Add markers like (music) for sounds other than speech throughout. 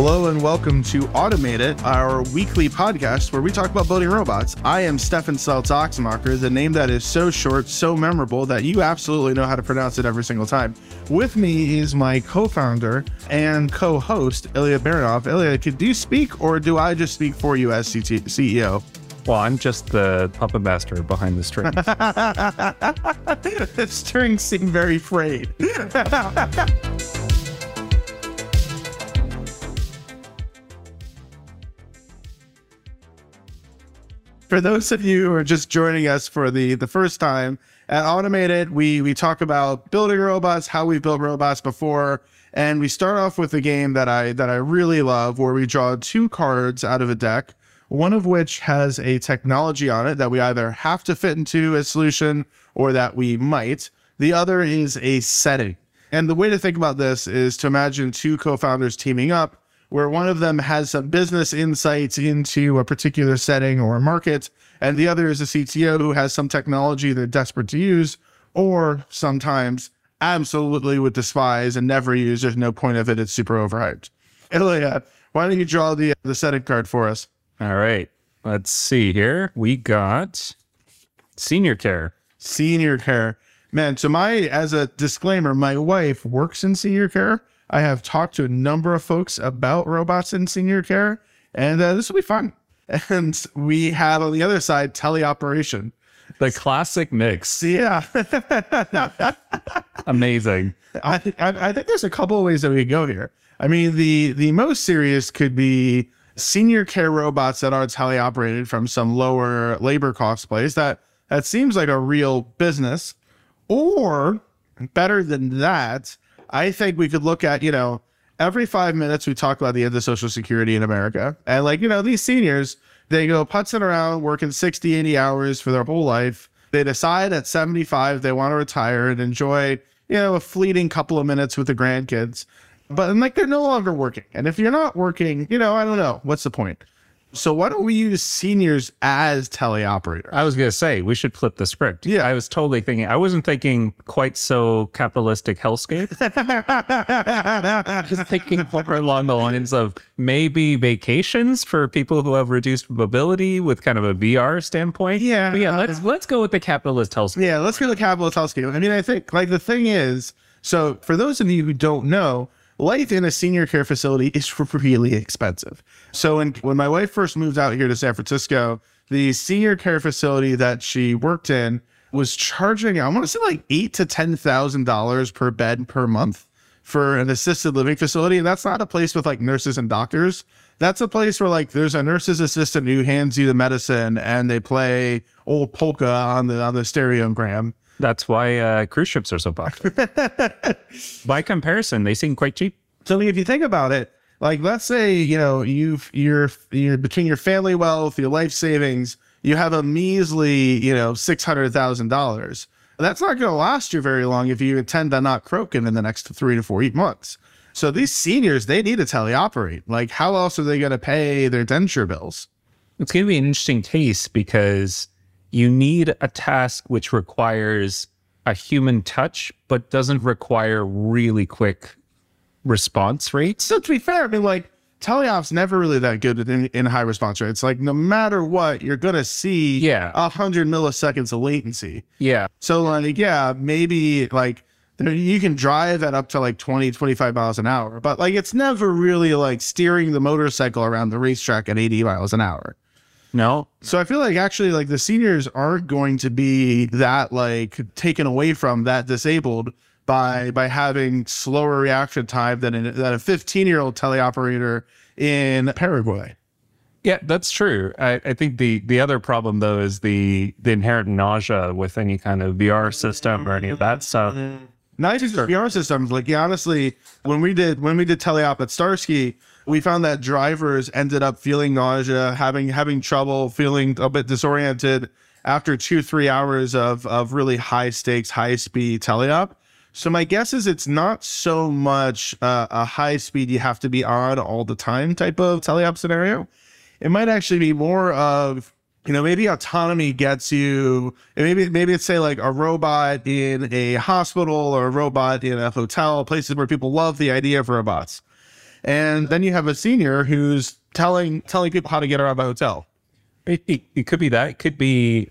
Hello and welcome to Automate It, our weekly podcast where we talk about building robots. I am Stefan Seltz-Axmacher, the name that is so short, so memorable that you absolutely know how to pronounce it every single time. With me is my co-founder and co-host, Ilia Baranov. Ilia, could you speak or do I just speak for you as CT- CEO? Well, I'm just the puppet master behind the strings. the (laughs) strings seem very frayed. (laughs) for those of you who are just joining us for the the first time at Automate It we we talk about building robots how we've built robots before and we start off with a game that i that i really love where we draw two cards out of a deck one of which has a technology on it that we either have to fit into a solution or that we might. The other is a setting. And the way to think about this is to imagine two co-founders teaming up where one of them has some business insights into a particular setting or market, and the other is a CTO who has some technology they're desperate to use, or sometimes absolutely would despise and never use. There's no point of it. It's super overhyped. Ilia, why don't you draw the the setting card for us? All right. Let's see here. We got senior care. Senior care. Man, so my as a disclaimer, my wife works in senior care. I have talked to a number of folks about robots in senior care, and uh, this will be fun. (laughs) And we have on the other side teleoperation. The classic mix. Yeah. (laughs) Amazing. I, th- I, I think there's a couple of ways that we could go here. I mean, the the most serious could be senior care robots that are teleoperated from some lower labor cost place. That that seems like a real business. Or better than that, I think we could look at, you know, every five minutes we talk about the end of Social Security in America. And like, you know, these seniors, they go putzing around working 60, 80 hours for their whole life. They decide at 75 they want to retire and enjoy, you know, a fleeting couple of minutes with the grandkids. But like they're no longer working. And if you're not working, you know, I don't know. What's the point? So why don't we use seniors as teleoperators? I was going to say we should flip the script. Yeah. I was totally thinking. I wasn't thinking quite so capitalistic hellscape. (laughs) Just thinking more along the lines of maybe vacations for people who have reduced mobility with kind of a VR standpoint. Yeah. But yeah. Uh, let's let's go with the capitalist hellscape. Yeah, let's go to capitalist hellscape. I mean, I think like the thing is, so for those of you who don't know, life in a senior care facility is really expensive. So when, when my wife first moved out here to San Francisco, the senior care facility that she worked in was charging, I want to say like eight to ten thousand dollars per bed per month for an assisted living facility. And that's not a place with like nurses and doctors. That's a place where like there's a nurse's assistant who hands you the medicine and they play old polka on the on the stereogram. That's why uh, cruise ships are so popular. (laughs) By comparison, they seem quite cheap. So if you think about it, like let's say you know you've you're you're between your family wealth, your life savings, you have a measly you know six hundred thousand dollars. That's not going to last you very long if you intend to not croak in the next three to four eight months. So these seniors, they need to teleoperate. Like, how else are they going to pay their denture bills? It's going to be an interesting case because you need a task which requires a human touch, but doesn't require really quick response rates. So to be fair, I mean, like teleop's never really that good in, in high response rates. Like no matter what, you're gonna see Yeah. a hundred milliseconds of latency. Yeah. So like yeah, maybe like you can drive at up to like 20, 25 miles an hour, but like it's never really like steering the motorcycle around the racetrack at 80 miles an hour. No. So I feel like actually like the seniors aren't going to be that like taken away from that disabled by by having slower reaction time than an, than a 15 year old teleoperator in Paraguay. Yeah, that's true. I, I think the the other problem though is the the inherent nausea with any kind of VR system or any of that stuff. Not just VR systems. Like yeah, honestly, when we did when we did teleop at Starsky, we found that drivers ended up feeling nausea, having having trouble, feeling a bit disoriented after two three hours of of really high stakes, high speed teleop. So my guess is it's not so much uh, a high speed you have to be on all the time type of teleop scenario. It might actually be more of you know maybe autonomy gets you maybe maybe it's say like a robot in a hospital or a robot in a hotel places where people love the idea of robots and then you have a senior who's telling telling people how to get around the hotel. It, it, it could be that. It could be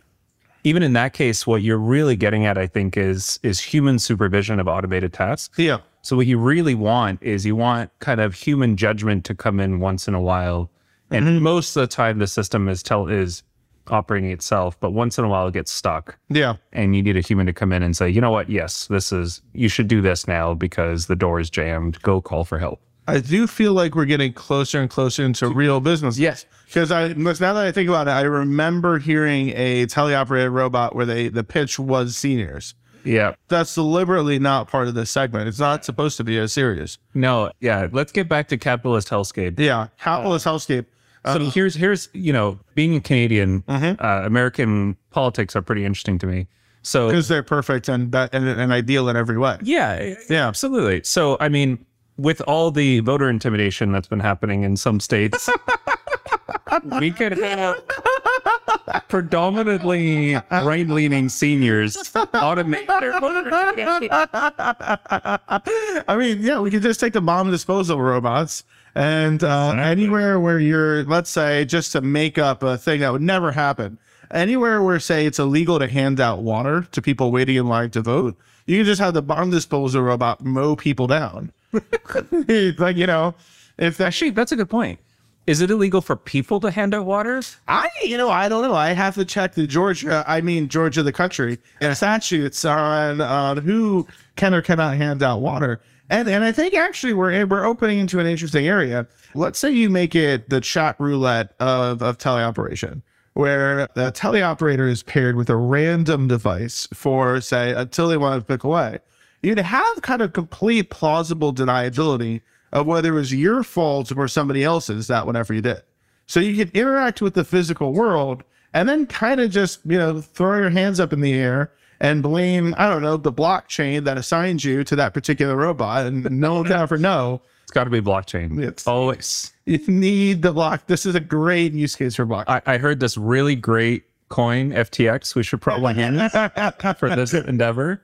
even in that case. What you're really getting at, I think, is is human supervision of automated tasks. Yeah. So what you really want is you want kind of human judgment to come in once in a while, and mm-hmm. most of the time the system is tell is operating itself, but once in a while it gets stuck, Yeah. and you need a human to come in and say, you know what, yes, this is you should do this now because the door is jammed. Go call for help. I do feel like we're getting closer and closer into real business. Yes. Because I now that I think about it, I remember hearing a teleoperated robot where they the pitch was seniors. Yeah. That's deliberately not part of this segment. It's not supposed to be as serious. No. Yeah. Let's get back to capitalist hellscape. Yeah. Capitalist hellscape. So here's here's you know being a Canadian, Mm-hmm. uh, American politics are pretty interesting to me. So Because they're perfect and and, and ideal in every way. yeah, Yeah. absolutely. So I mean, with all the voter intimidation that's been happening in some states, (laughs) we could have predominantly right-leaning seniors automate their voter I mean, yeah, we could just take the bomb disposal robots and uh, anywhere where you're, let's say, just to make up a thing that would never happen, anywhere where, say, it's illegal to hand out water to people waiting in line to vote, you can just have the bomb disposal robot mow people down. (laughs) like, you know, if that Actually, that's a good point. Is it illegal for people to hand out waters? I, you know, I don't know. I have to check the Georgia, I mean, Georgia, the country, and statutes on on who can or cannot hand out water. And and I think actually we're we're opening into an interesting area. Let's say you make it the chat roulette of of teleoperation, where the teleoperator is paired with a random device for say until they want to pick away. You'd have kind of complete plausible deniability of whether it was your fault or somebody else's that whatever you did. So you could interact with the physical world and then kind of just, you know, throw your hands up in the air and blame, I don't know, the blockchain that assigns you to that particular robot. And no one can (laughs) ever know. It's got to be blockchain. It's- always. You need the block. This is a great use case for blockchain. I, I heard this really great coin FTX. We should probably (laughs) hand it for this endeavor.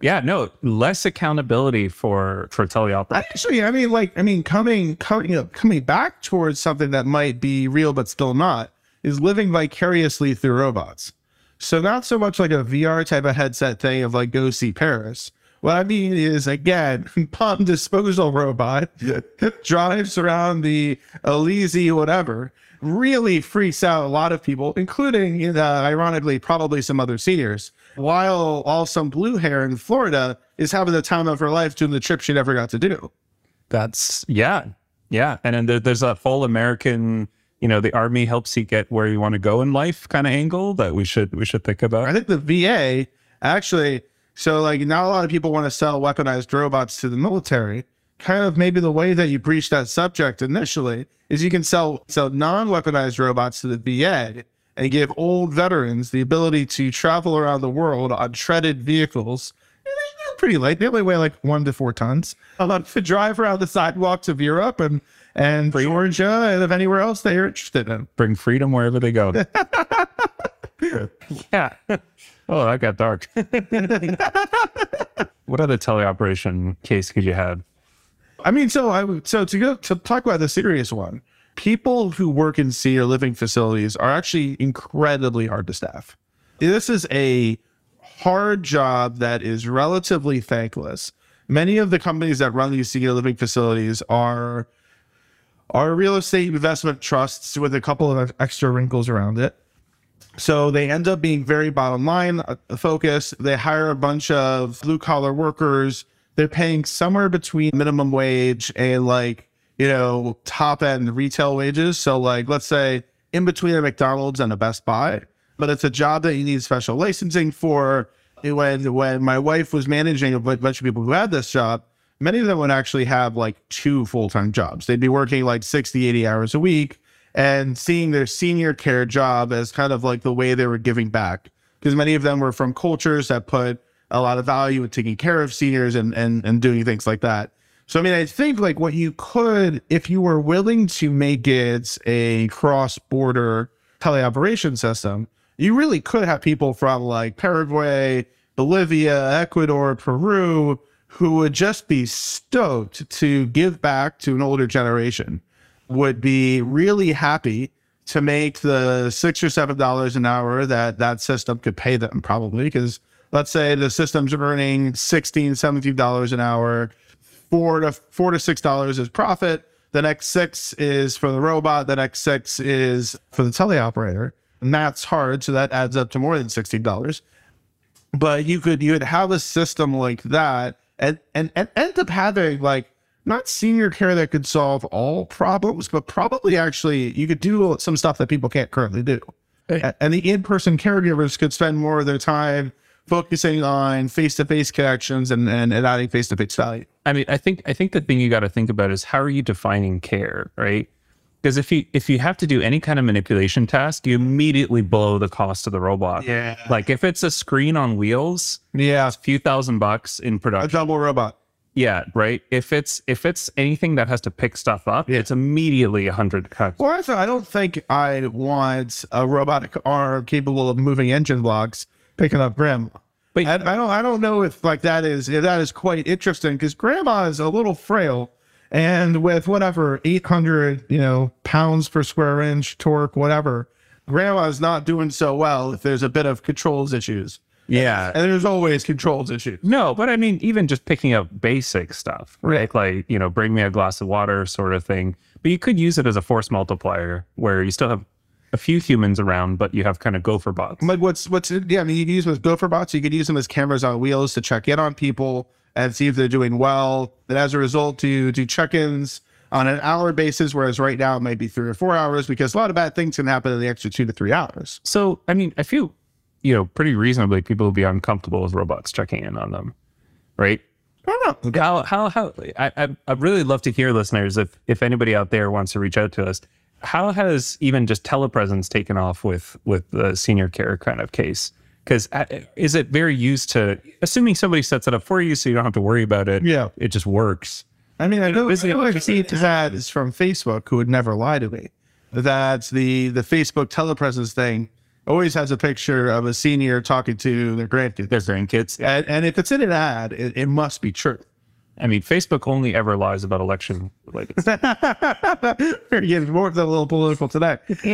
Yeah, no, less accountability for for teleoperator. Actually, I mean, like, I mean, coming, coming, you know, coming back towards something that might be real but still not is living vicariously through robots. So not so much like a VR type of headset thing of like go see Paris. What I mean is again, (laughs) bomb disposal robot (laughs) drives around the Elysee, whatever, really freaks out a lot of people, including, uh, ironically, probably some other seniors. While all some blue hair in Florida is having the time of her life doing the trip she never got to do. That's yeah, yeah. And then there, there's a full American, you know, the army helps you get where you want to go in life kind of angle that we should we should think about. I think the VA actually, so like not a lot of people want to sell weaponized robots to the military. Kind of maybe the way that you breach that subject initially is you can sell sell non-weaponized robots to the VA and give old veterans the ability to travel around the world on treaded vehicles. They're pretty light. They only weigh like one to four tons. Allowed to drive around the sidewalks of Europe and and Georgia and if anywhere else they are interested in. Bring freedom wherever they go. (laughs) yeah. (laughs) Oh, that got dark. (laughs) what other teleoperation case could you have? I mean, so I so to go to talk about the serious one. People who work in senior living facilities are actually incredibly hard to staff. This is a hard job that is relatively thankless. Many of the companies that run these senior living facilities are are real estate investment trusts with a couple of extra wrinkles around it. So they end up being very bottom line uh, focused. They hire a bunch of blue collar workers. They're paying somewhere between minimum wage and like, you know, top end retail wages. So like, let's say in between a McDonald's and a Best Buy, but it's a job that you need special licensing for. When, when my wife was managing a bunch of people who had this job, many of them would actually have like two full-time jobs. They'd be working like 60, 80 hours a week and seeing their senior care job as kind of like the way they were giving back because many of them were from cultures that put a lot of value in taking care of seniors and and and doing things like that. So i mean i think like what you could if you were willing to make it a cross-border teleoperation system you really could have people from like paraguay bolivia ecuador peru who would just be stoked to give back to an older generation would be really happy to make the six or seven dollars an hour that that system could pay them probably because let's say the system's earning 16 17 dollars an hour four to four to six dollars is profit the next six is for the robot the next six is for the teleoperator. And that's hard so that adds up to more than $16 but you could you would have a system like that and and, and end up having like not senior care that could solve all problems, but probably actually you could do some stuff that people can't currently do. And the in-person caregivers could spend more of their time focusing on face-to-face connections and, and, and adding face-to-face value. I mean, I think I think the thing you got to think about is how are you defining care, right? Because if you if you have to do any kind of manipulation task, you immediately blow the cost of the robot. Yeah. Like if it's a screen on wheels, Yeah. a few thousand bucks in production. A double robot. Yeah, right. If it's if it's anything that has to pick stuff up, Yeah. it's immediately a hundred cuts. Well, also, I don't think I want a robotic arm capable of moving engine blocks picking up grandma. But- I, I don't. I don't know if like that is if that is quite interesting because grandma is a little frail, and with whatever eight hundred you know pounds per square inch torque, whatever, grandma is not doing so well if there's a bit of controls issues, Yeah. and there's always controls issues. No, but I mean, even just picking up basic stuff, right? Like, you know, bring me a glass of water sort of thing. But you could use it as a force multiplier where you still have a few humans around, but you have kind of gopher bots. But what's what's yeah, I mean, you could use them as gopher bots. You could use them as cameras on wheels to check in on people and see if they're doing well. And as a result, to do check-ins on an hour basis, whereas right now it might be three or four hours because a lot of bad things can happen in the extra two to three hours. So, I mean, I feel, you know, pretty reasonably people will be uncomfortable with robots checking in on them, right? I don't know. How, how, how, I, I, I'd really love to hear listeners if, if anybody out there wants to reach out to us. How has even just telepresence taken off with, with the senior care kind of case? Because uh, is it very used to, assuming somebody sets it up for you so you don't have to worry about it? Yeah. It just works. I mean, I know, Is I it- know I've seen that is from Facebook, who would never lie to me. That the the Facebook telepresence thing always has a picture of a senior talking to their grandkids. Their grandkids. And, and if it's in an ad, it, it must be true. I mean, Facebook only ever lies about election related. We're (laughs) getting more than a little political today. (laughs)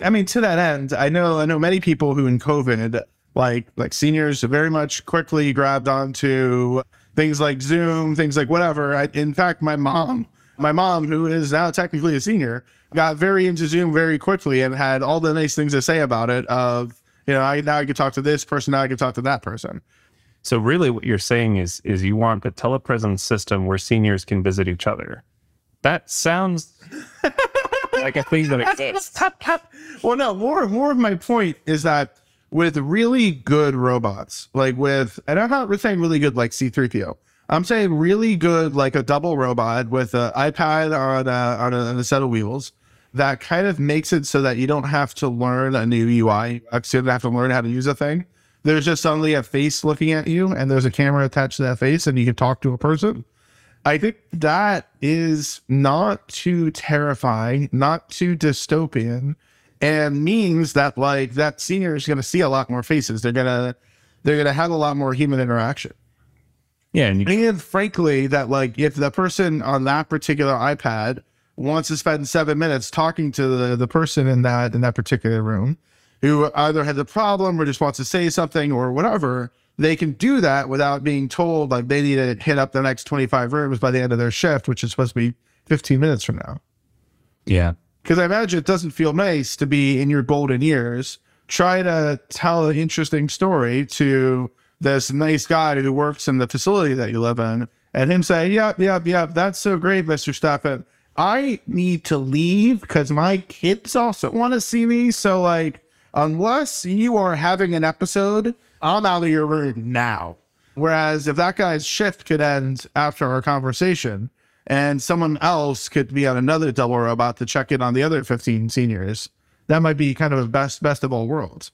I mean, to that end, I know I know many people who in COVID, like like seniors, very much quickly grabbed onto things like Zoom, things like whatever. I, in fact, my mom, my mom, who is now technically a senior, got very into Zoom very quickly and had all the nice things to say about it. Of you know, I now I can talk to this person, now I can talk to that person. So really what you're saying is is you want a telepresence system where seniors can visit each other. That sounds (laughs) like a thing that exists. well, no, more more of my point is that with really good robots, like with, and I'm not saying really good like C3PO. I'm saying really good like a double robot with an iPad on a, on a, on a set of wheels that kind of makes it so that you don't have to learn a new UI. You don't have to learn how to use a thing. There's just suddenly a face looking at you, and there's a camera attached to that face, and you can talk to a person. I think that is not too terrifying, not too dystopian, and means that like that senior is going to see a lot more faces. They're gonna they're gonna have a lot more human interaction. Yeah, and you, And frankly, that like if the person on that particular iPad wants to spend seven minutes talking to the, the person in that in that particular room, who either has a problem or just wants to say something or whatever, they can do that without being told like they need to hit up the next 25 rooms by the end of their shift, which is supposed to be 15 minutes from now. yeah. Because I imagine it doesn't feel nice to be in your golden years trying to tell an interesting story to this nice guy who works in the facility that you live in, and him say, "Yep, yep, yep, that's so great, Mister Steffen. I need to leave because my kids also want to see me. So, like, unless you are having an episode, I'm out of your room now." Whereas if that guy's shift could end after our conversation, and someone else could be on another double robot to check in on the other 15 seniors, that might be kind of a best best of all worlds.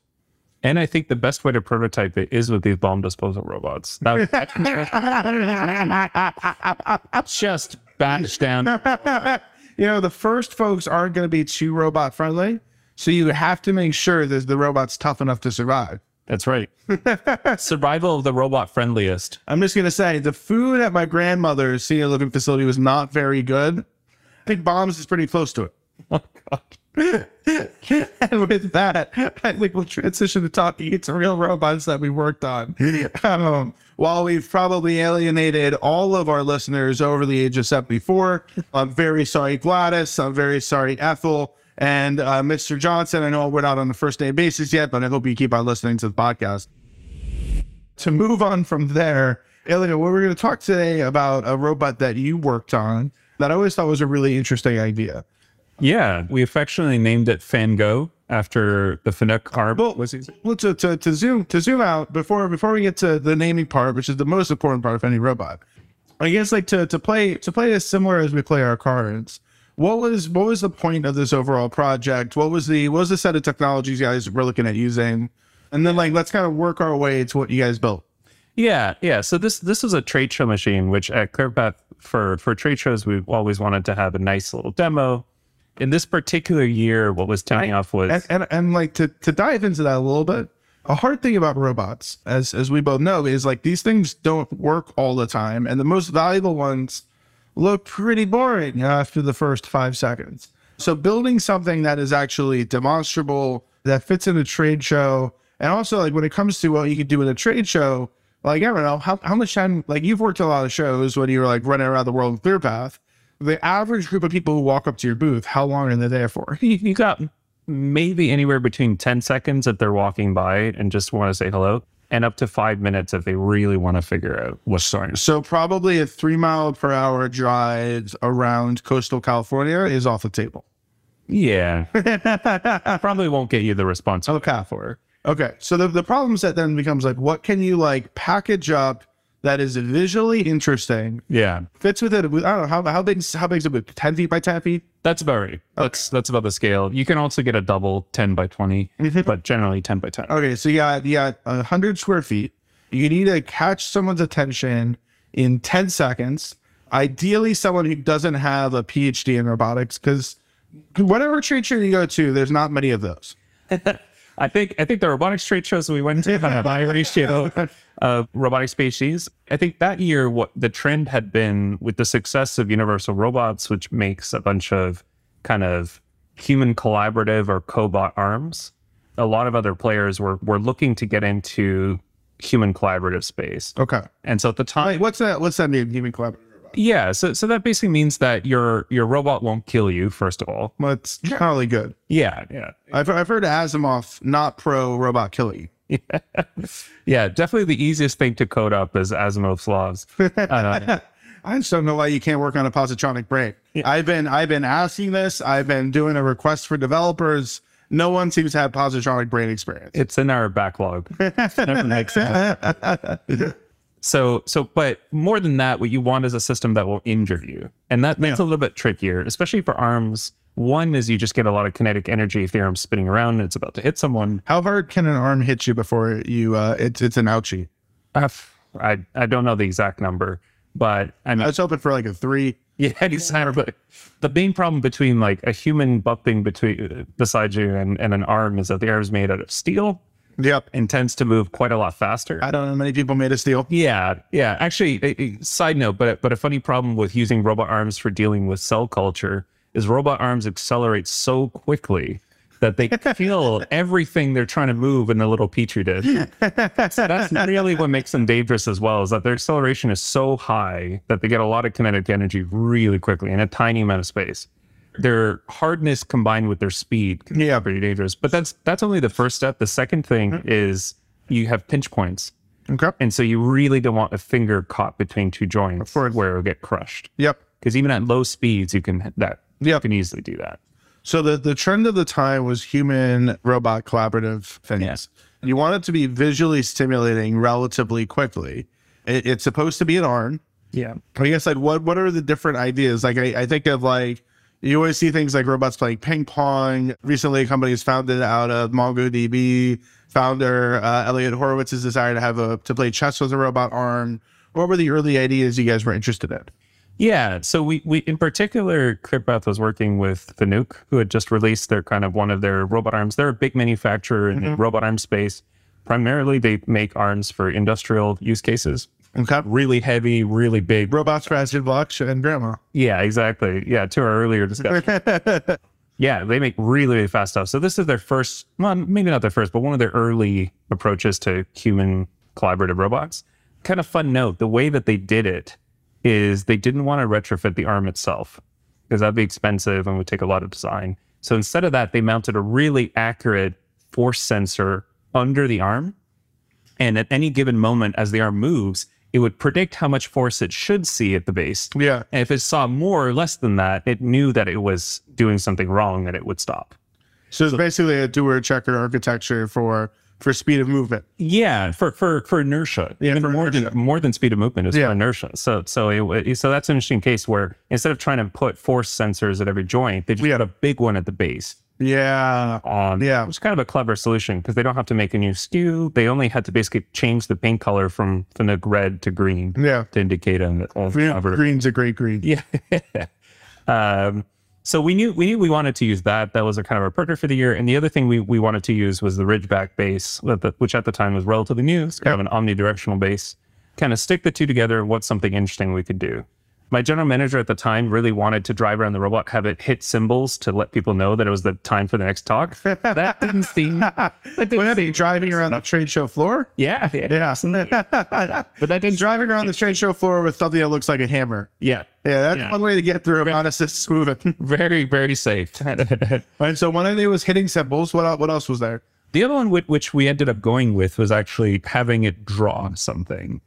And I think the best way to prototype it is with these bomb disposal robots. That, (laughs) just batch down. (laughs) you know, the first folks aren't going to be too robot friendly, so you have to make sure that the robot's tough enough to survive. That's right. (laughs) Survival of the robot friendliest. I'm just gonna say the food at my grandmother's senior living facility was not very good. I think Bombs is pretty close to it. (laughs) Oh God. (laughs) and with that, I think we'll transition to talking to real robots that we worked on. Um, while we've probably alienated all of our listeners over the age of 74, I'm very sorry, Gladys. I'm very sorry, Ethel. And uh, Mr. Johnson, I know we're not on the first name basis yet, but I hope you keep on listening to the podcast. To move on from there, Elliot, we're going to talk today about a robot that you worked on that I always thought was a really interesting idea. Yeah, we affectionately named it Fango after the Fanuc arm. Well, was well to, to, to zoom to zoom out before before we get to the naming part, which is the most important part of any robot. I guess like to to play to play as similar as we play our cards. What was what was the point of this overall project? What was the what was the set of technologies you guys were looking at using? And then like let's kind of work our way to what you guys built. Yeah, yeah. So this this is a trade show machine, which at ClearPath for for trade shows we've always wanted to have a nice little demo. In this particular year, what was taking off was And, and and like to to dive into that a little bit. A hard thing about robots, as as we both know, is like these things don't work all the time, and the most valuable ones look pretty boring uh, after the first five seconds. So building something that is actually demonstrable, that fits in a trade show, and also like when it comes to what you can do in a trade show, like I don't know how how much time like you've worked a lot of shows when you were like running around the world with ClearPath. The average group of people who walk up to your booth, how long are they there for? you, (laughs) you got maybe anywhere between 10 seconds if they're walking by and just want to say hello, and up to five minutes if they really want to figure out what's going on. So probably a three mile per hour drive around coastal California is off the table. Yeah. (laughs) Probably won't get you the response oh, you're for. Okay. So the, the problem set then becomes like, what can you like package up that is visually interesting, Yeah. fits with it? I don't know how how big how big is it? with Ten feet by ten feet? That's about right. That's that's about the scale. You can also get a double 10 by 20, mm-hmm. but generally 10 by 10. Okay, so you got you got a hundred square feet. You need to catch someone's attention in ten seconds. Ideally, someone who doesn't have a PhD in robotics, because whatever trade show you go to, there's not many of those. (laughs) I think I think the robotics trade shows that we went to had a high ratio of robotic species. I think that year what the trend had been with the success of Universal Robots, which makes a bunch of kind of human collaborative or cobot arms. A lot of other players were were looking to get into human collaborative space. Okay. And so at the time Wait, what's that? What's that mean? Human collaborative? Yeah, so so that basically means that your your robot won't kill you. First of all, Well, it's generally good. yeah, yeah, I've, I've heard Asimov not pro robot killing. (laughs) yeah. yeah, Definitely the easiest thing to code up is Asimov's laws. (laughs) Uh, I just don't know why you can't work on a positronic brain. I've been I've been asking this. I've been doing a request for developers. No one seems to have positronic brain experience. it's in our backlog. (laughs) Never makes sense. So so, but more than that, what you want is a system that will injure you, and that that's a little bit trickier, especially for arms. One is you just get a lot of kinetic energy if the arm's spinning around and it's about to hit someone. How hard can an arm hit you before you? Uh, it's it's an ouchie. Uh, I I don't know the exact number, but I mean, I was hoping for like a three. (laughs) Yeah, exactly. But the main problem between like a human bumping between uh, beside you and, and an arm is that the arm is made out of steel Yep. and tends to move quite a lot faster. I don't know many people made a steel. Yeah, yeah. Actually, a, a side note, but but a funny problem with using robot arms for dealing with cell culture is robot arms accelerate so quickly that they (laughs) feel everything they're trying to move in the little petri dish. so that's (laughs) really what makes them dangerous as well, is that their acceleration is so high that they get a lot of kinetic energy really quickly in a tiny amount of space. Their hardness combined with their speed can Yeah. be pretty dangerous. But that's that's only the first step. The second thing Mm-hmm. is you have pinch points. Okay. And so you really don't want a finger caught between two joints where it'll get crushed. Yep. Because even at low speeds, you can that Yep. you can easily do that. So the, the trend of the time was human robot collaborative things. Yes. You want it to be visually stimulating relatively quickly. It, it's supposed to be an arm. Yeah. I guess like what what are the different ideas? Like I, I think of like you always see things like robots playing ping pong. Recently, a company is founded out of MongoDB. Founder uh, Eliot Horowitz's desire to have a to play chess with a robot arm. What were the early ideas you guys were interested in? Yeah. So we, we in particular, ClearPath was working with Fanuc, who had just released their kind of one of their robot arms. They're a big manufacturer in the robot arm space. Primarily, they make arms for industrial use cases. Okay. Really heavy, really big. Robots for acid blocks and grandma. Yeah, exactly. Yeah, to our earlier discussion. (laughs) yeah, they make really, really fast stuff. So this is their first, well, maybe not their first, but one of their early approaches to human collaborative robots. Kind of fun note: the way that they did it is they didn't want to retrofit the arm itself because that'd be expensive and would take a lot of design. So instead of that, they mounted a really accurate force sensor under the arm. And at any given moment, as the arm moves, it would predict how much force it should see at the base. Yeah. And if it saw more or less than that, it knew that it was doing something wrong and it would stop. So it's basically a doer checker architecture for for speed of movement. Yeah, for for for inertia. Yeah, Even for more inertia. than more than speed of movement is Yeah. for inertia. So so it, it- so that's an interesting case where instead of trying to put force sensors at every joint, they just Yeah. put a big one at the base. Yeah. On Yeah. it was kind of a clever solution because they don't have to make a new SKU. They only had to basically change the paint color from Fanuc red to green Yeah. to indicate Yeah, cover. green's a great green. Yeah. (laughs) um, so we knew we knew we wanted to use that. That was a kind of our partner for the year. And the other thing we, we wanted to use was the Ridgeback base, which at the time was relatively new. It's kind of an omnidirectional base. Kind of stick the two together. What's something interesting we could do? My general manager at the time really wanted to drive around the robot, have it hit cymbals to let people know that it was the time for the next talk. That didn't seem. (laughs) That didn't are they driving around the trade show floor? yeah, yeah, Yeah. but that didn't. driving around the trade show floor with something that looks like a hammer. Yeah, Yeah, that's Yeah. one way to get through a non-assist moving. (laughs) very very safe. (laughs) and so one of them was hitting cymbals. What else, what else was there? The other one, which we ended up going with, was actually having it draw something.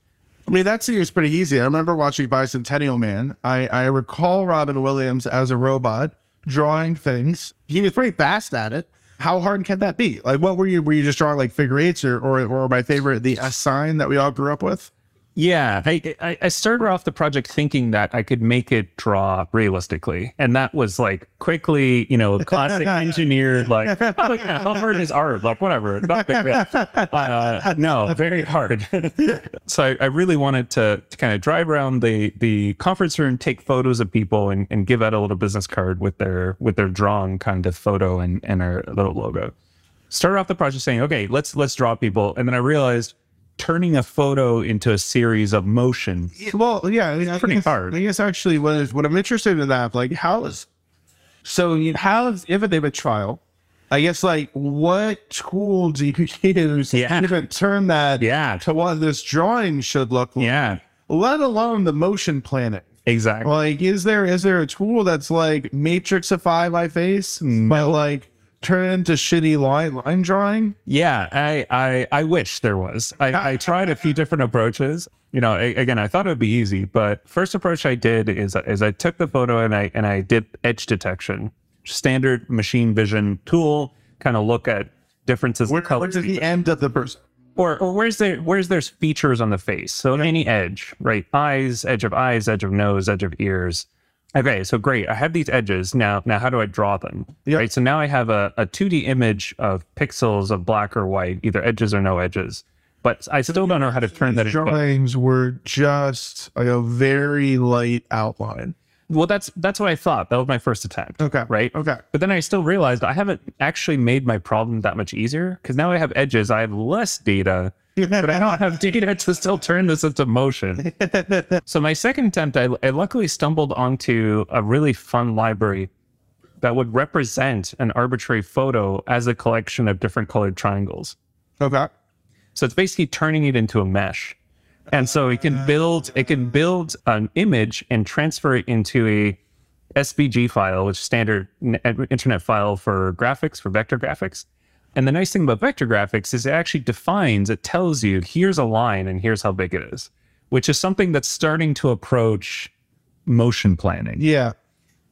I mean, that seems pretty easy. I remember watching Bicentennial Man. I, I recall Robin Williams as a robot drawing things. He was pretty fast at it. How hard can that be? Like, what were you? Were you just drawing like figure eights, or or, or my favorite, the S sign that we all grew up with? Yeah, I, I started off the project thinking that I could make it draw realistically, and that was like quickly, you know, (laughs) classic engineer like, oh yeah, how hard is art? Like whatever, (laughs) not big deal. uh, no, very hard. (laughs) so I, I really wanted to, to kind of drive around the the conference room, take photos of people, and, and give out a little business card with their with their drawn kind of photo and and our little logo. Started off the project saying, okay, let's let's draw people, and then I realized turning a photo into a series of motions Well, yeah, it's I pretty guess- hard. I guess actually, what is what I'm interested in that, like, how is so you have if they have a trial. I guess like what tool do you (laughs) use Yeah. to even turn that Yeah. to what this drawing should look like, Yeah, let alone the motion planning. exactly. Like, is there is there a tool that's like matrixify my face, mm. but like turn it into shitty line line drawing? yeah, I, I I wish there was. I, I (laughs) tried a few different approaches. You know, a- again, I thought it would be easy, but first approach I did is is I took the photo and I and I did edge detection, standard machine vision tool, kind of look at differences Where, color. where's the end of the person? or or where's there where's there's features on the face so any edge right eyes edge of eyes edge of nose edge of ears okay so great i have these edges now now how do i draw them Yep. right so now i have a, a 2d image of pixels of black or white either edges or no edges but i still don't know how to turn that into Drawings were just like a very light outline. well that's that's what i thought that was my first attempt Okay. right Okay. But then I still realized I haven't actually made my problem that much easier because now I have edges. I have less data, (laughs) but I don't have data to still turn this into motion. (laughs) so my second attempt, I, I luckily stumbled onto a really fun library that would represent an arbitrary photo as a collection of different colored triangles. Okay. So it's basically turning it into a mesh. And so it can build it can build an image and transfer it into a SVG file, which is standard internet file for graphics, for vector graphics. And the nice thing about vector graphics is it actually defines, it tells you here's a line and here's how big it is, which is something that's starting to approach motion planning Yeah.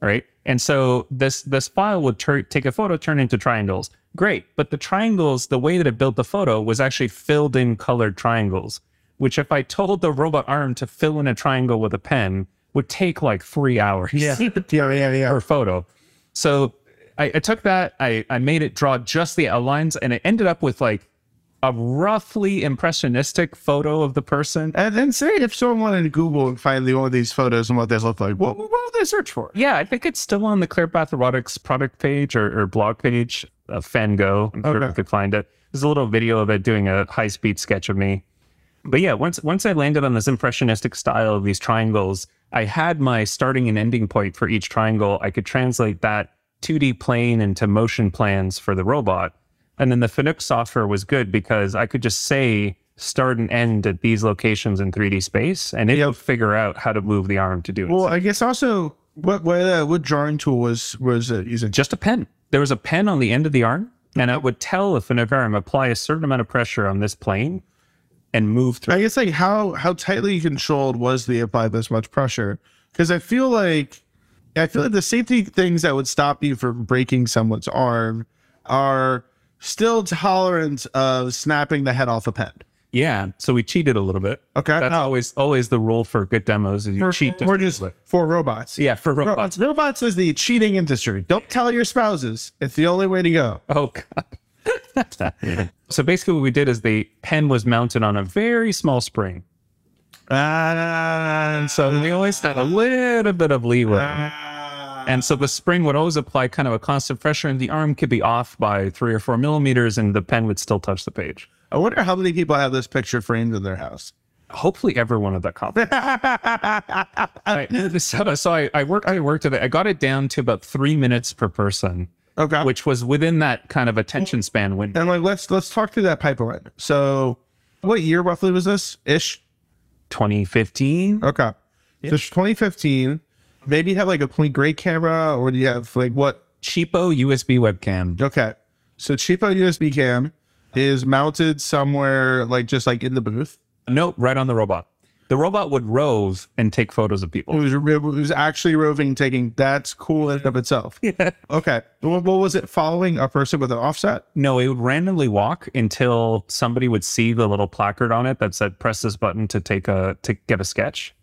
right? And so this this file would tur- take a photo, turn into triangles. Great, but the triangles, the way that it built the photo was actually filled in colored triangles. Which, if I told the robot arm to fill in a triangle with a pen, would take like three hours. Yeah. (laughs) Yeah. Yeah. Yeah. per photo. So I, I took that, I, I made it draw just the outlines, and it ended up with like a roughly impressionistic photo of the person. And then say if someone wanted to Google and find the, all of these photos and what they look like, what, what would they search for? Yeah, I think it's still on the ClearPath Robotics product page or, or blog page of Fango. I'm sure Okay. you could find it. There's a little video of it doing a high speed sketch of me. But yeah, once once I landed on this impressionistic style of these triangles, I had my starting and ending point for each triangle. I could translate that 2D plane into motion plans for the robot. And then the Fanuc software was good because I could just say start and end at these locations in 3D space, and it Yep. would figure out how to move the arm to do it. Well, I guess also what what uh, what drawing tool was was uh, using? just a pen. There was a pen on the end of the arm, and it would tell if an arm apply a certain amount of pressure on this plane and move through. I guess like how how tightly controlled was the apply this much pressure? Because I feel like I feel like the safety things that would stop you from breaking someone's arm are still tolerant of snapping the head off a pen. Yeah, so we cheated a little bit. Okay. That's always always the rule for good demos. Is you For, cheat. for just for robots. yeah, for robots. Robots. Robots is the cheating industry. Don't tell your spouses. It's the only way to go. Oh god. (laughs) so basically, what we did is the pen was mounted on a very small spring, And so we always had a little bit of leeway. And so the spring would always apply kind of a constant pressure, and the arm could be off by three or four millimeters, and the pen would still touch the page. I wonder how many people have this picture framed in their house. Hopefully, everyone at that conference. (laughs) I, so, so I, I worked. I worked at it. I got it down to about three minutes per person, Okay. which was within that kind of attention span window. and like let's let's talk through that pipeline. So, what year roughly was this? Ish. 2015. Okay. So 2015. Maybe you have like a Point Grey camera, or do you have like what? Cheapo USB webcam. Okay. So cheapo USB cam is mounted somewhere like just like in the booth. Nope, right on the robot. The robot would rove and take photos of It people. was, it was actually roving, taking. That's cool in and of itself. (laughs) Yeah. Okay. What, what was it? Following a person with an offset? No, it would randomly walk until somebody would see the little placard on it that said "press this button to take a to get a sketch,"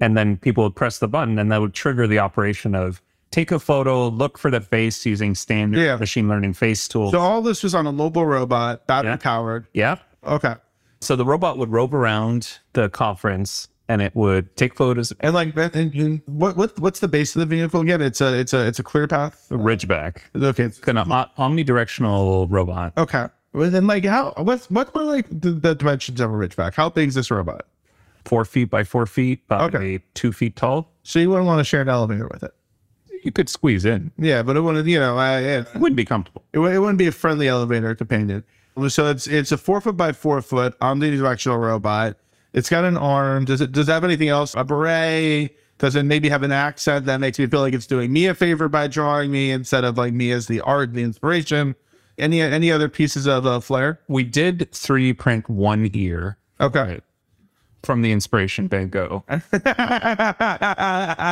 and then people would press the button, and that would trigger the operation of take a photo, look for the face using standard Yeah. machine learning face tools. So all this was on a mobile robot, battery Yeah. powered. yeah. Okay. So the robot would rove around the conference, and it would take photos. And like, and, and what what what's the base of the vehicle again? It's a it's a it's a ClearPath. Ridgeback, Okay. It's, kind of omnidirectional robot. okay. Then like how what's what were like the, the dimensions of a Ridgeback? How big is this robot? four feet by four feet, about Okay. two feet tall. So you wouldn't want to share an elevator with it. You could squeeze in. Yeah, but it wouldn't. You know, I, it, It wouldn't be comfortable. it, it wouldn't be a friendly elevator companion. So it's it's a four foot by four foot omnidirectional robot. It's got an arm. Does it does it have anything else? A beret? Does it maybe have an accent that makes me feel like it's doing me a favor by drawing me instead of like me as the art, the inspiration? Any any other pieces of uh, flair? We did 3D print one ear Okay. From the inspiration Van Gogh. (laughs)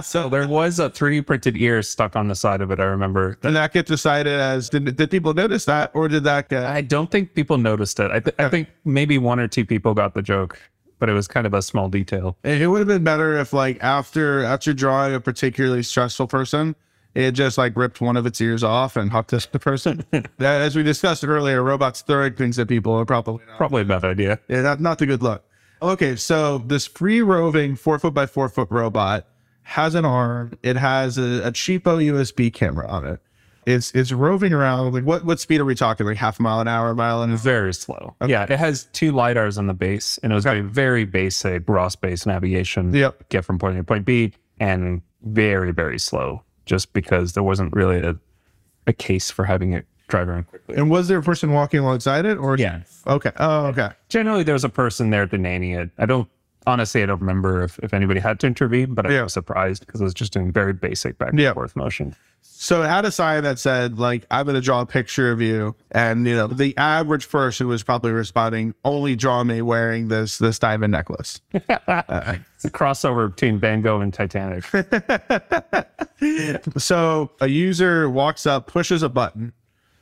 So there was a 3D printed ear stuck on the side of it. I remember. and that get decided as did, did people notice that or did that get I don't think people noticed it. I, th- I think maybe one or two people got the joke, but it was kind of a small detail. It would have been better if, like, after after drawing a particularly stressful person, it just like ripped one of its ears off and hucked the person. (laughs) That, As we discussed earlier, robots throwing things at people are probably not, Probably a bad idea. yeah, not, not the good look. Okay, so this free roving four foot by four foot robot has an arm. It has a, a cheapo USB camera on it. It's it's roving around. Like what what speed are we talking? Like half a mile an hour, a mile an hour? Very slow. Yeah, it has two lidars on the base, and it was a very basic raw space navigation. Yep. Get from point A to point B, and very very slow, just because there wasn't really a, a case for having it drive around quickly. And was there a person walking alongside it, or Yeah. Okay. Oh, okay. Generally, there was a person there to nanny it. I don't honestly, I don't remember if, if anybody had to intervene, but I Yeah. was surprised because it was just doing very basic back and Yeah. forth motion. So it had a sign that said, like, I'm going to draw a picture of you. And, you know, the average person was probably responding, only draw me wearing this this diamond necklace. (laughs) Uh-uh. It's a crossover between Van Gogh and Titanic. (laughs) So a user walks up, pushes a button.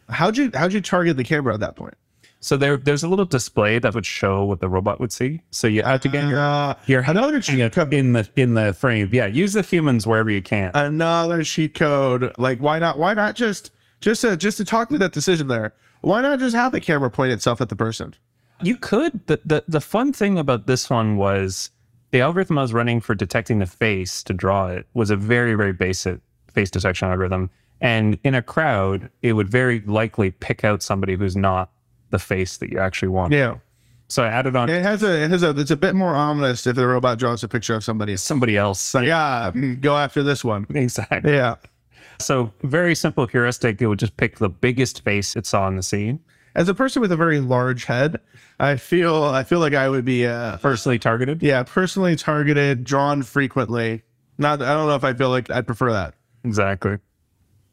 How'd you how'd you target the camera at that point? so there, there's a little display that would show what the robot would see. So you have to get your, Uh, your another cheat code. in the in the frame. Yeah, use the humans wherever you can. Another cheat code. Like, why not? Why not just just to, just to talk to that decision there? Why not just have the camera point itself at the person? You could. The, the the fun thing about this one was the algorithm I was running for detecting the face to draw it was a very, very basic face detection algorithm. And in a crowd, it would very likely pick out somebody who's not the face that you actually want. Yeah. So I added on It has a it has a it's a bit more ominous if the robot draws a picture of somebody. Somebody else. like, yeah, mm, go after this one. Exactly. Yeah. So very simple heuristic. It would just pick the biggest face it saw in the scene. As a person with a very large head, I feel I feel like I would be uh Personally targeted. yeah, personally targeted, drawn frequently. Not I don't know if I feel like I'd prefer that. Exactly.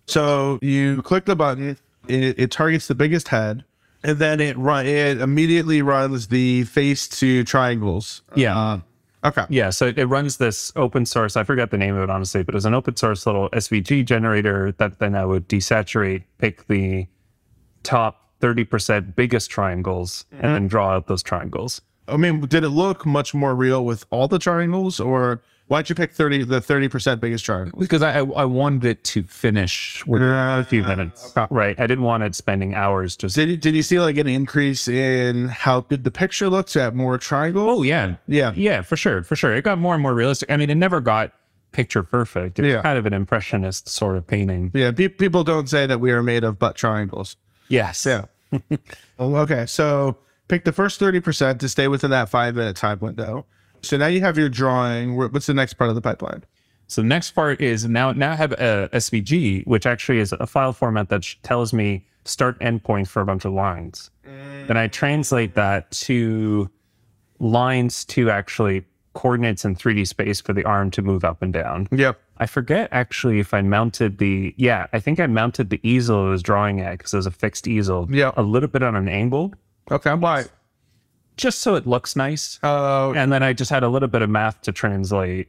So you click the button, it, it targets the biggest head, and then it run it immediately runs the face to triangles. Yeah. Uh, okay. Yeah, so it runs this open source. I forget the name of it honestly, but it was an open source little SVG generator that then I would desaturate, pick the top thirty percent biggest triangles, and then draw out those triangles. I mean, did it look much more real with all the triangles, or why'd you pick thirty the thirty percent biggest triangle? Because I I wanted it to finish within a few minutes. Oh, right, I didn't want it spending hours just. Did you, did you see like an increase in how good the picture looks at more triangles? Oh yeah, yeah, yeah, for sure, for sure. It got more and more realistic. I mean, it never got picture perfect. It's Yeah. kind of an impressionist sort of painting. yeah. Pe- people don't say that we are made of butt triangles. Yes. Yeah. Well, (laughs) oh, okay, so pick the first thirty percent to stay within that five minute time window. So now you have your drawing. What's the next part of the pipeline? So the next part is now now I have a SVG, which actually is a file format that tells me start endpoint for a bunch of lines. Mm. Then I translate that to lines to actually coordinates in 3D space for the arm to move up and down. Yep. I forget actually if I mounted the yeah, I think I mounted the easel I was drawing at because it was a fixed easel. Yeah. A little bit on an angle, Okay. Why? Just so it looks nice. Oh, And then I just had a little bit of math to translate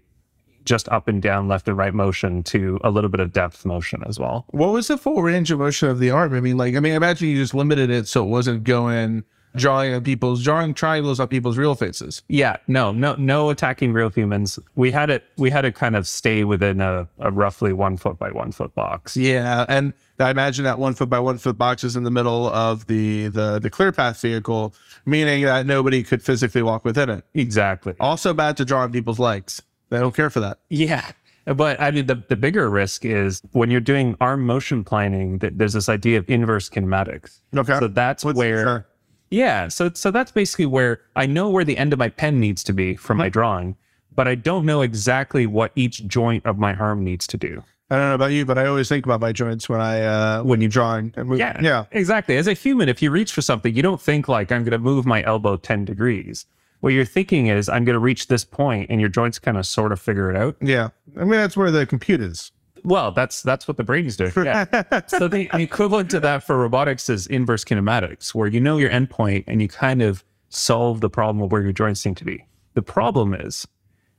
just up and down, left and right motion to a little bit of depth motion as well. what was the full range of motion of the arm? I mean, like, I mean, imagine you just limited it so it wasn't going drawing on people's drawing triangles on people's real faces. Yeah, no, no, no attacking real humans. We had it. We had to kind of stay within a, a roughly one foot by one foot box. Yeah, and I imagine that one foot by one foot box is in the middle of the the the ClearPath vehicle, meaning that nobody could physically walk within it. Exactly. Also bad to draw on people's legs. They don't care for that. Yeah. But I mean, the, the bigger risk is when you're doing arm motion planning, that there's this idea of inverse kinematics. Okay. So that's What's- where, sure. yeah. So, so that's basically where I know where the end of my pen needs to be for Mm-hmm. my drawing, but I don't know exactly what each joint of my arm needs to do. I don't know about you, but I always think about my joints when I uh when you drawing and move. Yeah. yeah. Exactly. As a human, if you reach for something, you don't think like I'm going to move my elbow 10 degrees. What you're thinking is I'm going to reach this point and your joints kind of sort of figure it out. Yeah. I mean that's where the compute is. Well, that's that's what the brain is doing. Yeah. (laughs) so the, the equivalent to that for robotics is inverse kinematics, where you know your endpoint and you kind of solve the problem of where your joints seem to be. The problem is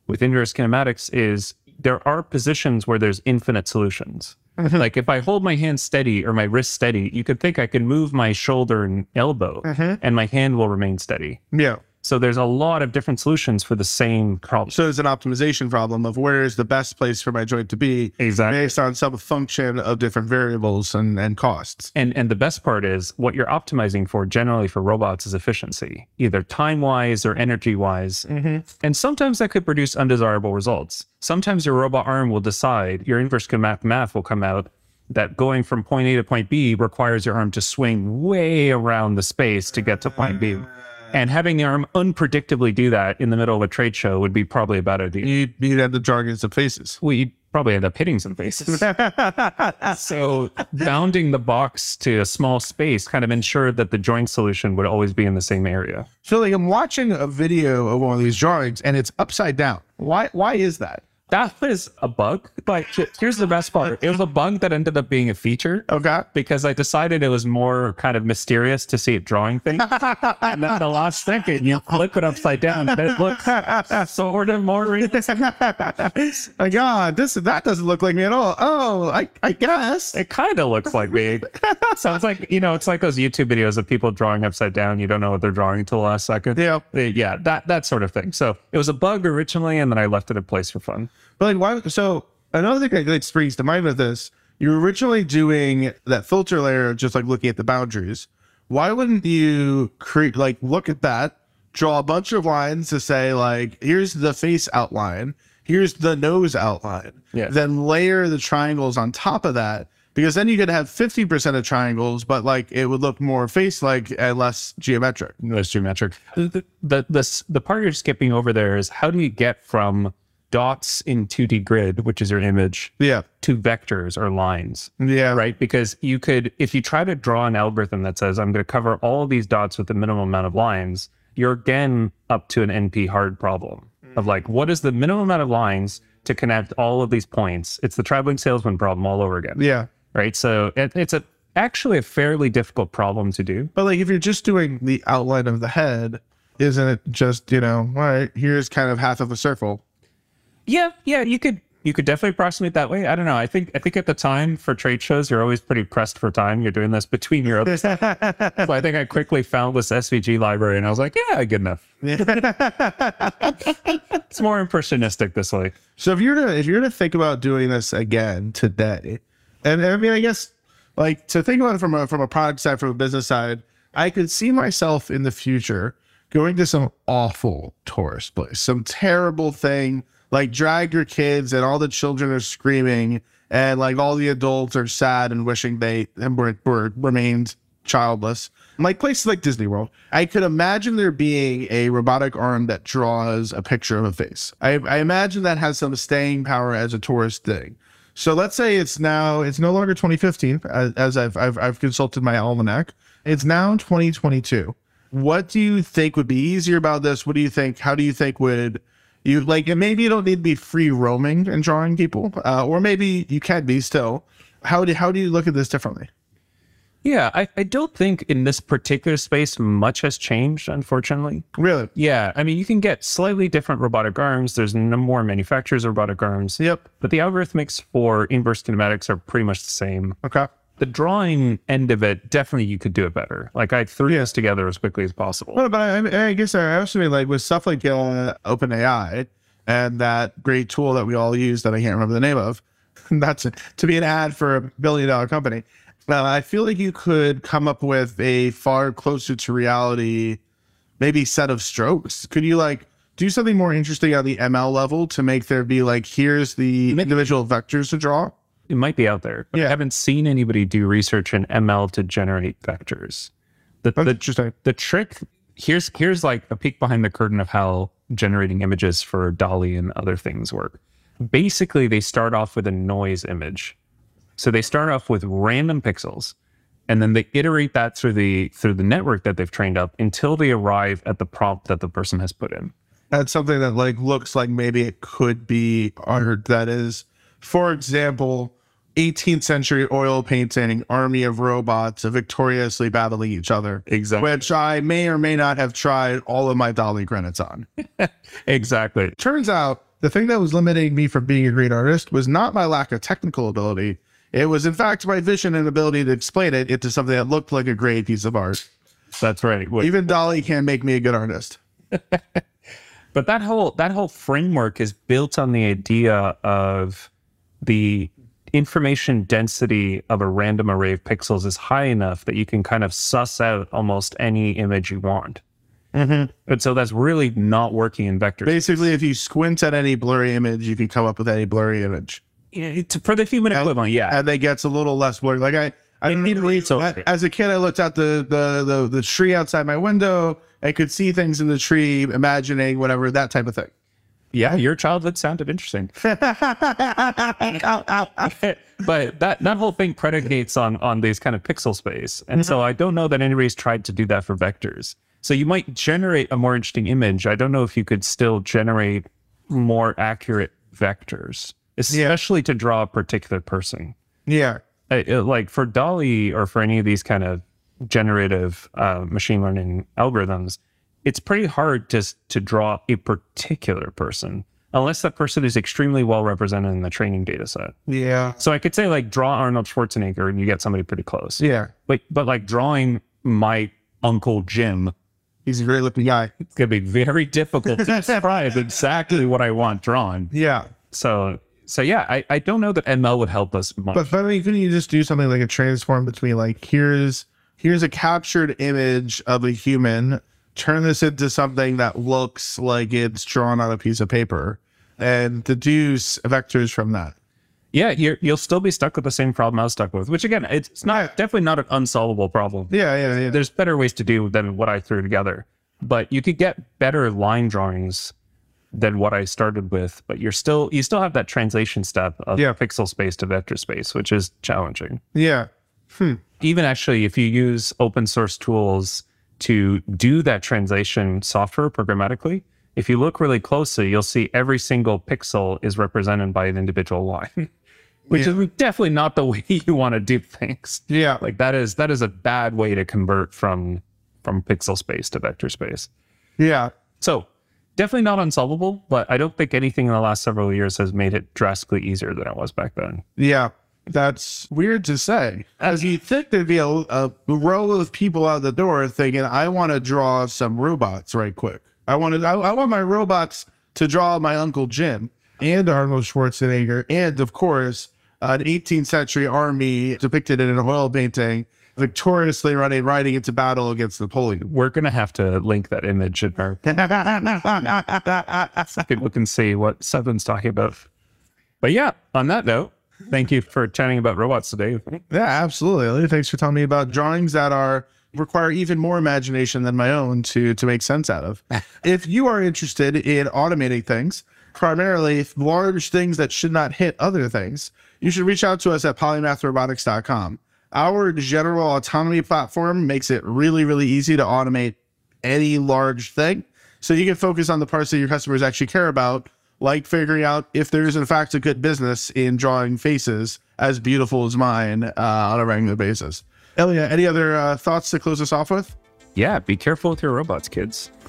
with inverse kinematics is there are positions where there's infinite solutions. Mm-hmm. like if I hold my hand steady or my wrist steady, you could think I can move my shoulder and elbow mm-hmm. and my hand will remain steady. Yeah. So there's a lot of different solutions for the same problem. So it's an optimization problem of where is the best place for my joint to be Exactly. based on some function of different variables and, and costs. And and the best part is what you're optimizing for generally for robots is efficiency, either time wise or energy wise. Mm-hmm. And sometimes that could produce undesirable results. Sometimes your robot arm will decide your inverse math math will come out that going from point A to point B requires your arm to swing way around the space to get to point B. And having the arm unpredictably do that in the middle of a trade show would be probably a bad idea. You you'd end up in some faces. Well, you'd probably end up hitting some faces. (laughs) so bounding the box to a small space kind of ensured that the joint solution would always be in the same area. So like I'm watching a video of one of these drawings and it's upside down. Why why is that? That was a bug. But here's the best part. It was a bug that ended up being a feature Okay. because I decided it was more kind of mysterious to see it drawing things. and then the last second, you flip it upside down and it looks sort of more realistic. (laughs) My God, this that doesn't look like me at all. Oh, I I guess. It kind of looks like me. (laughs) Sounds like, you know, it's like those YouTube videos of people drawing upside down. You don't know what they're drawing until the last second. Yeah. Yeah, that that sort of thing. So it was a bug originally, and then I left it in place for fun. But like why so another thing that springs to mind with this, you were originally doing that filter layer just like looking at the boundaries. why wouldn't you create like look at that, draw a bunch of lines to say like here's the face outline, here's the nose outline, Yeah. then layer the triangles on top of that. Because then you could have 50% of triangles, but like it would look more face like and less geometric. Less geometric. The, the the the part you're skipping over there is how do you get from dots in 2D grid, which is your image, Yeah. to vectors or lines, Yeah. right? Because you could, if you try to draw an algorithm that says I'm going to cover all of these dots with the minimum amount of lines, you're again up to an NP hard problem of like what is the minimum amount of lines to connect all of these points? It's the traveling salesman problem all over again, Yeah. Right? So it, it's a actually a fairly difficult problem to do. But like if you're just doing the outline of the head, isn't it just, you know, all right, here's kind of half of a circle. Yeah, yeah, you could you could definitely approximate that way. I don't know. I think I think at the time for trade shows, you're always pretty pressed for time. You're doing this between your other stuff. (laughs) So I think I quickly found this SVG library and I was like, yeah, good enough. (laughs) It's more impressionistic this way. So if you're to if you're to think about doing this again today, and I mean, I guess like to think about it from a from a product side, from a business side, I could see myself in the future going to some awful tourist place, some terrible thing, like drag your kids and all the children are screaming, and like all the adults are sad and wishing they were, were remained childless. Like places like Disney World, I could imagine there being a robotic arm that draws a picture of a face. I, I imagine that has some staying power as a tourist thing. So let's say it's now it's no longer 2015 as, I've, I've I've consulted my almanac. It's now 2022. What do you think would be easier about this? What do you think? How do you think would you like? And maybe you don't need to be free roaming and drawing people, uh, or maybe you can be still. How do how do you look at this differently? Yeah, I, I don't think in this particular space much has changed, unfortunately. Really? Yeah, I mean, you can get slightly different robotic arms. There's no more manufacturers of robotic arms. Yep. But the algorithmics for inverse kinematics are pretty much the same. Okay. the drawing end of it, definitely you could do it better. Like I threw this together as quickly as possible. Well, but I, I guess I also mean like with stuff like uh, OpenAI and that great tool that we all use that I can't remember the name of. (laughs) That's to be an ad for a billion dollar company. Uh, I feel like you could come up with a far closer to reality, maybe set of strokes. Could you like do something more interesting on the ML level to make there be like here's the individual vectors to draw? It might be out there. But Yeah. I haven't seen anybody do research in ML to generate vectors. The, the, the trick here's here's like a peek behind the curtain of how generating images for DALL-E and other things work. Basically, they start off with a noise image. So they start off with random pixels and then they iterate that through the through the network that they've trained up until they arrive at the prompt that the person has put in. That's something that like looks like maybe it could be art that is, for example, 18th century oil painting army of robots victoriously battling each other. Exactly. Which I may or may not have tried all of my DALL-E credits on. (laughs) Exactly. Turns out the thing that was limiting me from being a great artist was not my lack of technical ability. It was in fact my vision and ability to explain it into something that looked like a great piece of art. That's right. What- Even DALL-E can't make me a good artist. (laughs) But that whole that whole framework is built on the idea of the information density of a random array of pixels is high enough that you can kind of suss out almost any image you want. Mm-hmm. And so that's really not working in vectors. Basically, if you squint at any blurry image, you can come up with any blurry image. Yeah, it's- for the human equivalent, yeah. and they gets a little less blurry. Like I, I reads I- okay. as a kid, I looked out the, the the the tree outside my window. I could see things in the tree, imagining whatever that type of thing. Yeah, your childhood sounded interesting. (laughs) but that that whole thing predicates on on these kind of pixel space, and so mm-hmm. I don't know that anybody's tried to do that for vectors. So you might generate a more interesting image. I don't know if you could still generate more accurate vectors, especially to draw a particular person. Yeah, I- it- like for DALL-E or for any of these kind of generative uh, machine learning algorithms, it's pretty hard to to draw a particular person unless that person is extremely well represented in the training data set. yeah, So I could say like draw Arnold Schwarzenegger and you get somebody pretty close. yeah. But but like drawing my uncle Jim, He's a great looking guy. it's gonna be very difficult to (laughs) describe exactly what I want drawn. Yeah, So so yeah, I, I don't know that ML would help us much. but mean, couldn't you just do something like a transform between like here's here's a captured image of a human. Turn this into something that looks like it's drawn on a piece of paper and deduce vectors from that. Yeah, you're, you'll still be stuck with the same problem I was stuck with, which again, it's, it's not definitely not an unsolvable problem. Yeah, yeah, yeah. There's better ways to do than what I threw together, but you could get better line drawings than what I started with. But you're still you still have that translation step of Yeah. pixel space to vector space, which is challenging. yeah. Hmm. Even actually, if you use open source tools to do that translation software programmatically, if you look really closely, you'll see every single pixel is represented by an individual line, (laughs) which is definitely not the (laughs) way you want to do things. Yeah. Like that is that is a bad way to convert from from pixel space to vector space. Yeah. So definitely not unsolvable, but I don't think anything in the last several years has made it drastically easier than it was back then. Yeah. That's weird to say. As you think there'd be a, a row of people out the door thinking, I want to draw some robots right quick. I want to, I, I want my robots to draw my Uncle Jim and Arnold Schwarzenegger. And of course, an 18th century army depicted in an oil painting, victoriously running, riding into battle against Napoleon. We're gonna have to link that image in our people can see what Stefan's talking about. But yeah, on that note, thank you for chatting about robots today. Yeah, absolutely. Thanks for telling me about drawings that are require even more imagination than my own to to make sense out of. (laughs) if you are interested in automating things, primarily large things that should not hit other things, you should reach out to us at polymathrobotics.com. Our general autonomy platform makes it really, really easy to automate any large thing. So you can focus on the parts that your customers actually care about, like figuring out if there is in fact a good business in drawing faces as beautiful as mine uh, on a regular basis. Ilia, any other uh, thoughts to close us off with? Yeah, be careful with your robots, kids. (laughs)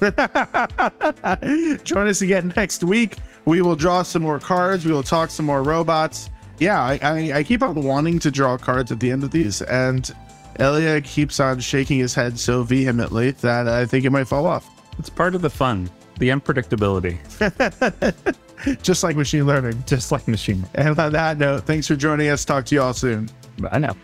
Join us again next week. We will draw some more cards. We will talk some more robots. Yeah, I, I, I keep on wanting to draw cards at the end of these, and Ilia keeps on shaking his head so vehemently that I think it might fall off. It's part of the fun, the unpredictability, (laughs) Just like machine learning. just like machine. learning. And on that note, thanks for joining us. Talk to you all soon. I know.